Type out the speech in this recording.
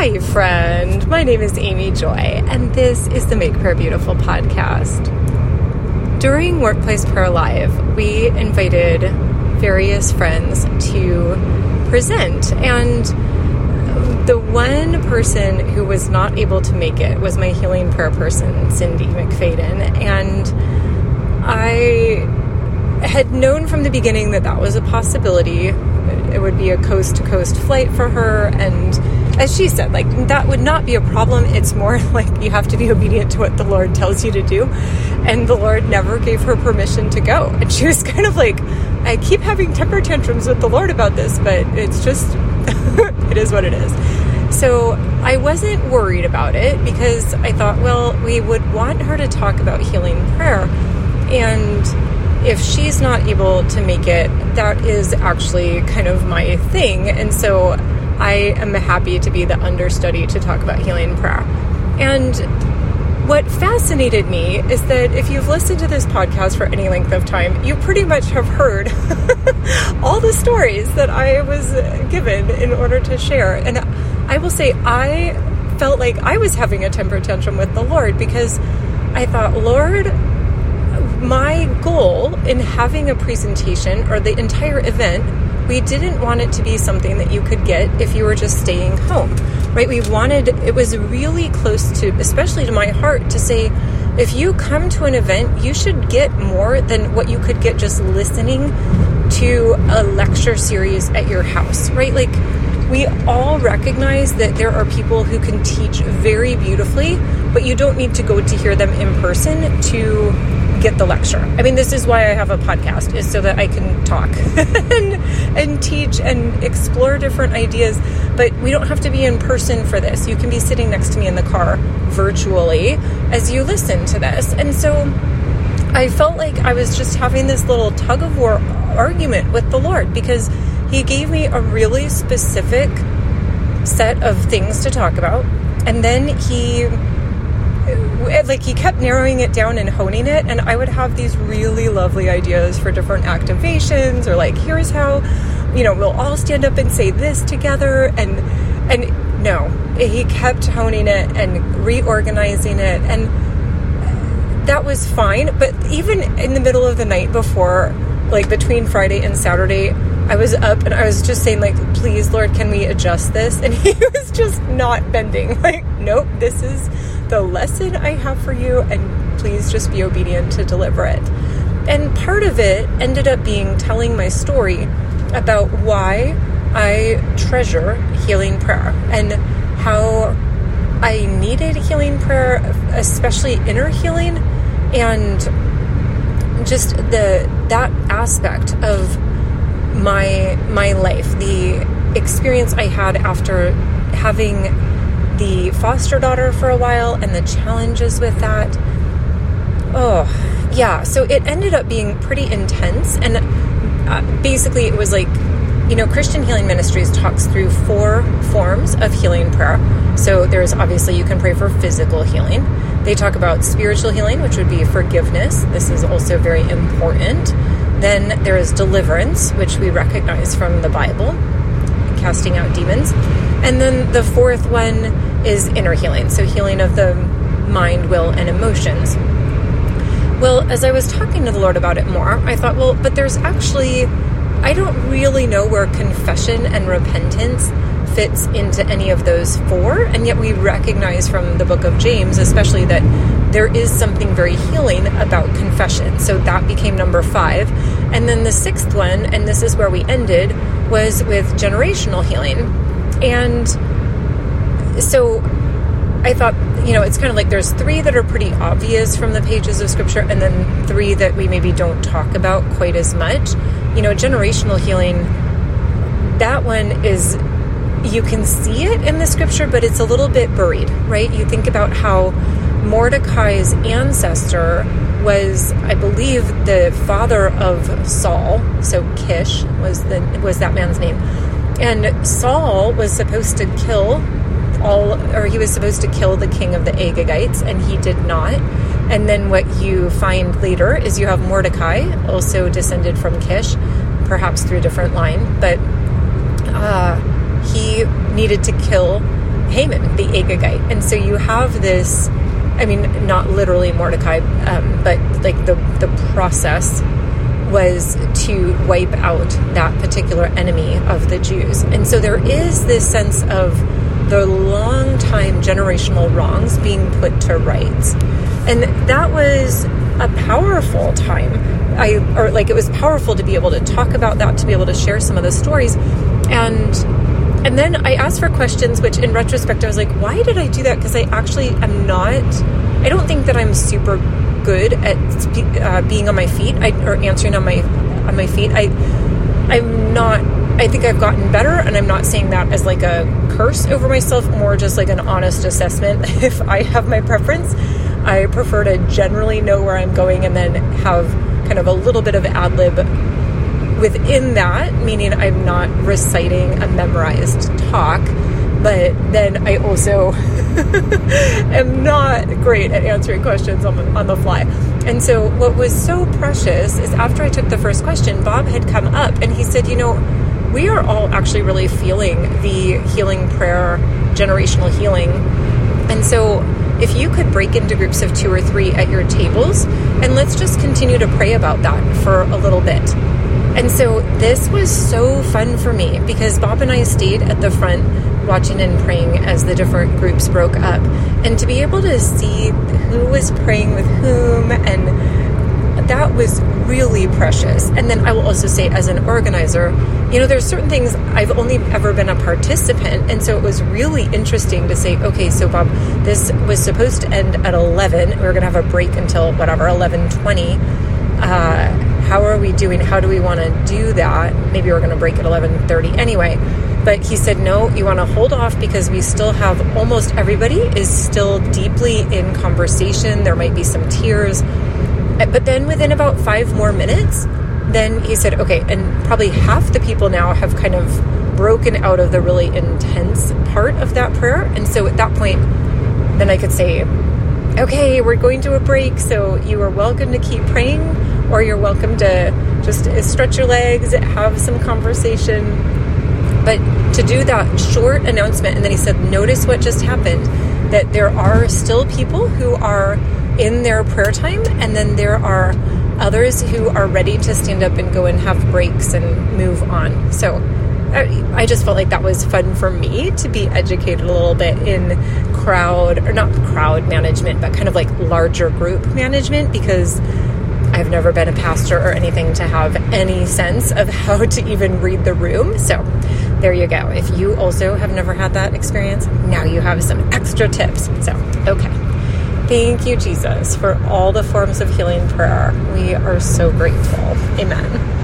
Hi, friend. My name is Amy Joy, and this is the Make Prayer Beautiful podcast. During Workplace Prayer Live, we invited various friends to present, and the one person who was not able to make it was my healing prayer person, Cindy McFadden, and I had known from the beginning that that was a possibility. It would be a coast to coast flight for her, and as she said, like that would not be a problem. It's more like you have to be obedient to what the Lord tells you to do. And the Lord never gave her permission to go. And she was kind of like, I keep having temper tantrums with the Lord about this, but it's just, it is what it is. So I wasn't worried about it because I thought, well, we would want her to talk about healing prayer. And if she's not able to make it, that is actually kind of my thing. And so I am happy to be the understudy to talk about healing prayer. And what fascinated me is that if you've listened to this podcast for any length of time, you pretty much have heard all the stories that I was given in order to share. And I will say, I felt like I was having a temper tantrum with the Lord because I thought, Lord, my goal in having a presentation or the entire event we didn't want it to be something that you could get if you were just staying home, right? We wanted, it was really close to, especially to my heart, to say, if you come to an event, you should get more than what you could get just listening to a lecture series at your house, right? Like, we all recognize that there are people who can teach very beautifully, but you don't need to go to hear them in person to get the lecture. I mean, this is why I have a podcast, is so that I can talk and, and teach and explore different ideas. But we don't have to be in person for this. You can be sitting next to me in the car virtually as you listen to this. And so I felt like I was just having this little tug of war argument with the Lord because He gave me a really specific set of things to talk about. And then He uh, like he kept narrowing it down and honing it and i would have these really lovely ideas for different activations or like here's how you know we'll all stand up and say this together and and no he kept honing it and reorganizing it and uh, that was fine but even in the middle of the night before like between friday and saturday I was up and I was just saying, like, please, Lord, can we adjust this? And he was just not bending. Like, nope, this is the lesson I have for you, and please just be obedient to deliver it. And part of it ended up being telling my story about why I treasure healing prayer and how I needed healing prayer, especially inner healing, and just the that aspect of my my life, the experience I had after having the foster daughter for a while and the challenges with that. Oh, yeah. So it ended up being pretty intense. And uh, basically, it was like, you know, Christian Healing Ministries talks through four forms of healing prayer. So there's obviously you can pray for physical healing. They talk about spiritual healing, which would be forgiveness. This is also very important. Then there is deliverance, which we recognize from the Bible, casting out demons. And then the fourth one is inner healing, so healing of the mind, will, and emotions. Well, as I was talking to the Lord about it more, I thought, well, but there's actually, I don't really know where confession and repentance fits into any of those four, and yet we recognize from the book of James, especially, that there is something very healing about confession. So that became number five. And then the sixth one, and this is where we ended, was with generational healing. And so I thought, you know, it's kind of like there's three that are pretty obvious from the pages of scripture, and then three that we maybe don't talk about quite as much. You know, generational healing, that one is, you can see it in the scripture, but it's a little bit buried, right? You think about how Mordecai's ancestor was, I believe, the father of Saul. So Kish was the was that man's name, and Saul was supposed to kill all, or he was supposed to kill the king of the Agagites, and he did not. And then what you find later is you have Mordecai, also descended from Kish, perhaps through a different line, but uh, he needed to kill Haman, the Agagite. And so you have this, I mean, not literally Mordecai, um, but like the, the process was to wipe out that particular enemy of the Jews. And so there is this sense of the long time generational wrongs being put to rights. And that was a powerful time. I or like it was powerful to be able to talk about that, to be able to share some of the stories. And and then I asked for questions, which in retrospect I was like, why did I do that? Because I actually am not. I don't think that I'm super good at uh, being on my feet I, or answering on my on my feet. I I'm not. I think I've gotten better, and I'm not saying that as like a curse over myself, more just like an honest assessment. if I have my preference, I prefer to generally know where I'm going and then have kind of a little bit of ad lib within that, meaning I'm not reciting a memorized talk, but then I also am not great at answering questions on the, on the fly. And so, what was so precious is after I took the first question, Bob had come up and he said, You know, we are all actually really feeling the healing prayer, generational healing. And so, if you could break into groups of two or three at your tables, and let's just continue to pray about that for a little bit. And so this was so fun for me because Bob and I stayed at the front watching and praying as the different groups broke up. And to be able to see who was praying with whom and that was really precious. And then I will also say, as an organizer, you know, there's certain things I've only ever been a participant, and so it was really interesting to say, okay, so Bob, this was supposed to end at 11. We were going to have a break until whatever 11:20. Uh, how are we doing? How do we want to do that? Maybe we're going to break at 11:30 anyway. But he said, no, you want to hold off because we still have almost everybody is still deeply in conversation. There might be some tears. Uh, but then within about five more minutes, then he said, okay, and probably half the people now have kind of broken out of the really intense part of that prayer. And so at that point, then I could say, okay, we're going to a break. So you are welcome to keep praying, or you're welcome to just stretch your legs, have some conversation. But to do that short announcement, and then he said, notice what just happened that there are still people who are in their prayer time, and then there are others who are ready to stand up and go and have breaks and move on. So I, just felt like that was fun for me to be educated a little bit in crowd, or not crowd management, but kind of like larger group management because I've never been a pastor or anything to have any sense of how to even read the room. So there you go. If you also have never had that experience, now you have some extra tips. So, okay. Thank you, Jesus, for all the forms of healing prayer. We are so grateful. Amen.